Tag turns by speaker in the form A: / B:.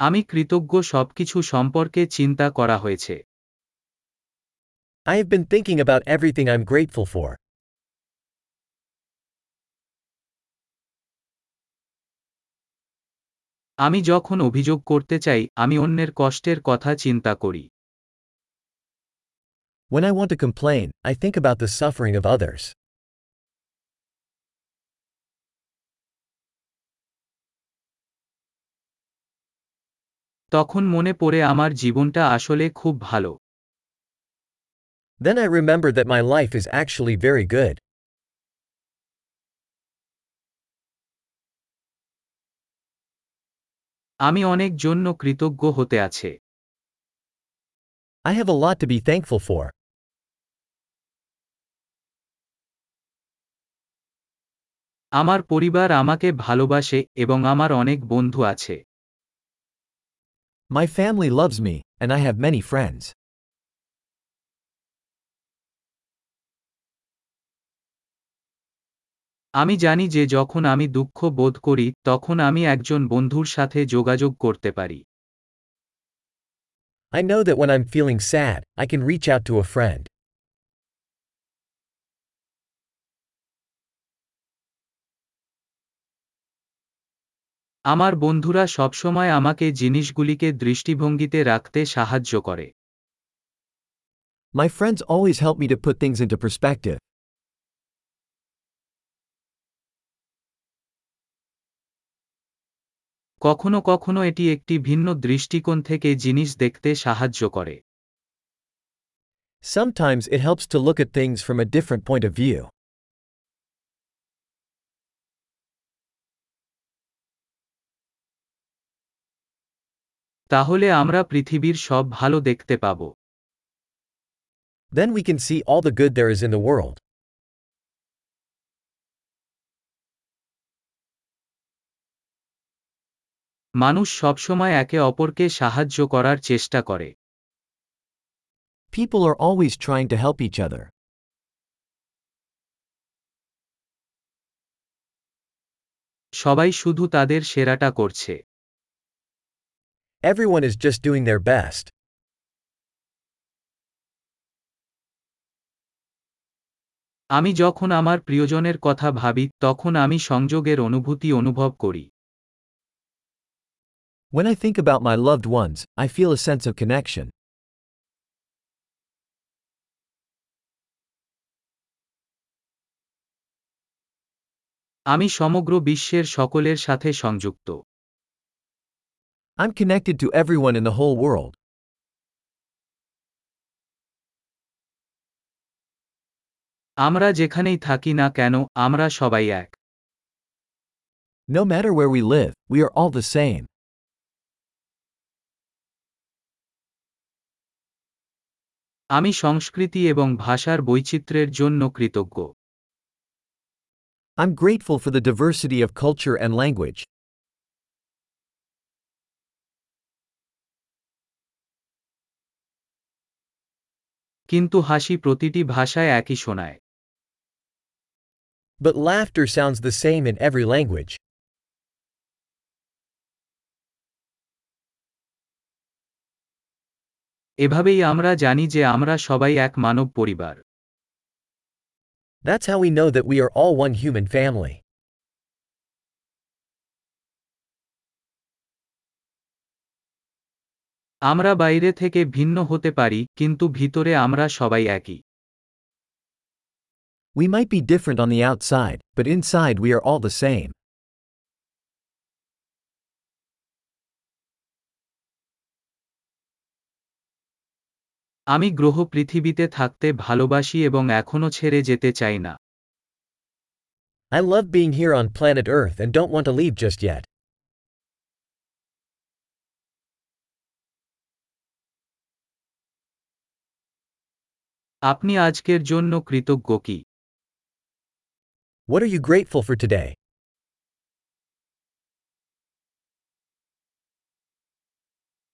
A: আমি কৃতজ্ঞ সবকিছু সম্পর্কে চিন্তা করা হয়েছে
B: I have been thinking about everything I'm grateful for.
A: আমি যখন অভিযোগ করতে চাই আমি অন্যের কষ্টের কথা চিন্তা করি
B: When I want to complain, I think about the suffering of others.
A: তখন মনে পড়ে আমার জীবনটা আসলে খুব ভালো
B: Then I remember that my life is actually very good.
A: আমি অনেক জন্য কৃতজ্ঞ হতে আছে
B: I have a lot to be thankful for.
A: আমার পরিবার আমাকে ভালোবাসে এবং আমার অনেক বন্ধু আছে
B: My family loves me, and I have many friends.
A: আমি জানি যে যখন আমি দুঃখ বোধ করি তখন আমি একজন বন্ধুর সাথে যোগাযোগ করতে পারি
B: I know that when I'm feeling sad, I can reach out to a friend.
A: আমার বন্ধুরা সবসময় আমাকে জিনিসগুলিকে দৃষ্টিভঙ্গিতে রাখতে সাহায্য করে
B: My friends always help me to put things into perspective.
A: কখনো কখনো এটি একটি ভিন্ন দৃষ্টিকোণ থেকে জিনিস দেখতে সাহায্য করে
B: Sometimes it helps to look at things from a different point of view.
A: তাহলে আমরা পৃথিবীর সব ভালো দেখতে পাব
B: Then we can see all the good there is in the world.
A: মানুষ সবসময় একে অপরকে সাহায্য করার চেষ্টা করে
B: People are always trying to help each other.
A: সবাই শুধু তাদের সেরাটা করছে
B: Everyone is just doing their best.
A: আমি যখন আমার প্রিয়জনের কথা ভাবি তখন আমি সংযোগের অনুভূতি অনুভব করি
B: When I think about my loved ones, I feel a sense of connection.
A: আমি সমগ্র বিশ্বের সকলের সাথে সংযুক্ত
B: I'm connected to everyone in the whole world.
A: আমরা যেখানেই থাকি না কেন আমরা সবাই এক
B: No matter where we live, we are all the same.
A: আমি সংস্কৃতি এবং ভাষার বৈচিত্র্যের জন্য কৃতজ্ঞ
B: I'm grateful for the diversity of culture and language.
A: কিন্তু হাসি প্রতিটি ভাষায় একই শোনায়
B: But laughter sounds the same in every language.
A: এভাবেই আমরা জানি যে আমরা সবাই এক মানব পরিবার
B: That's how we know that we are all one human family.
A: আমরা বাইরে থেকে ভিন্ন হতে পারি কিন্তু ভিতরে আমরা সবাই একই
B: We might be different on the outside, but inside we are all the same.
A: আমি গ্রহ পৃথিবীতে থাকতে ভালোবাসি এবং এখনও ছেড়ে যেতে চাই না
B: I love being here on planet Earth and don't want to leave just yet.
A: আপনি আজকের জন্য কৃতজ্ঞ কি
B: What are you grateful for today?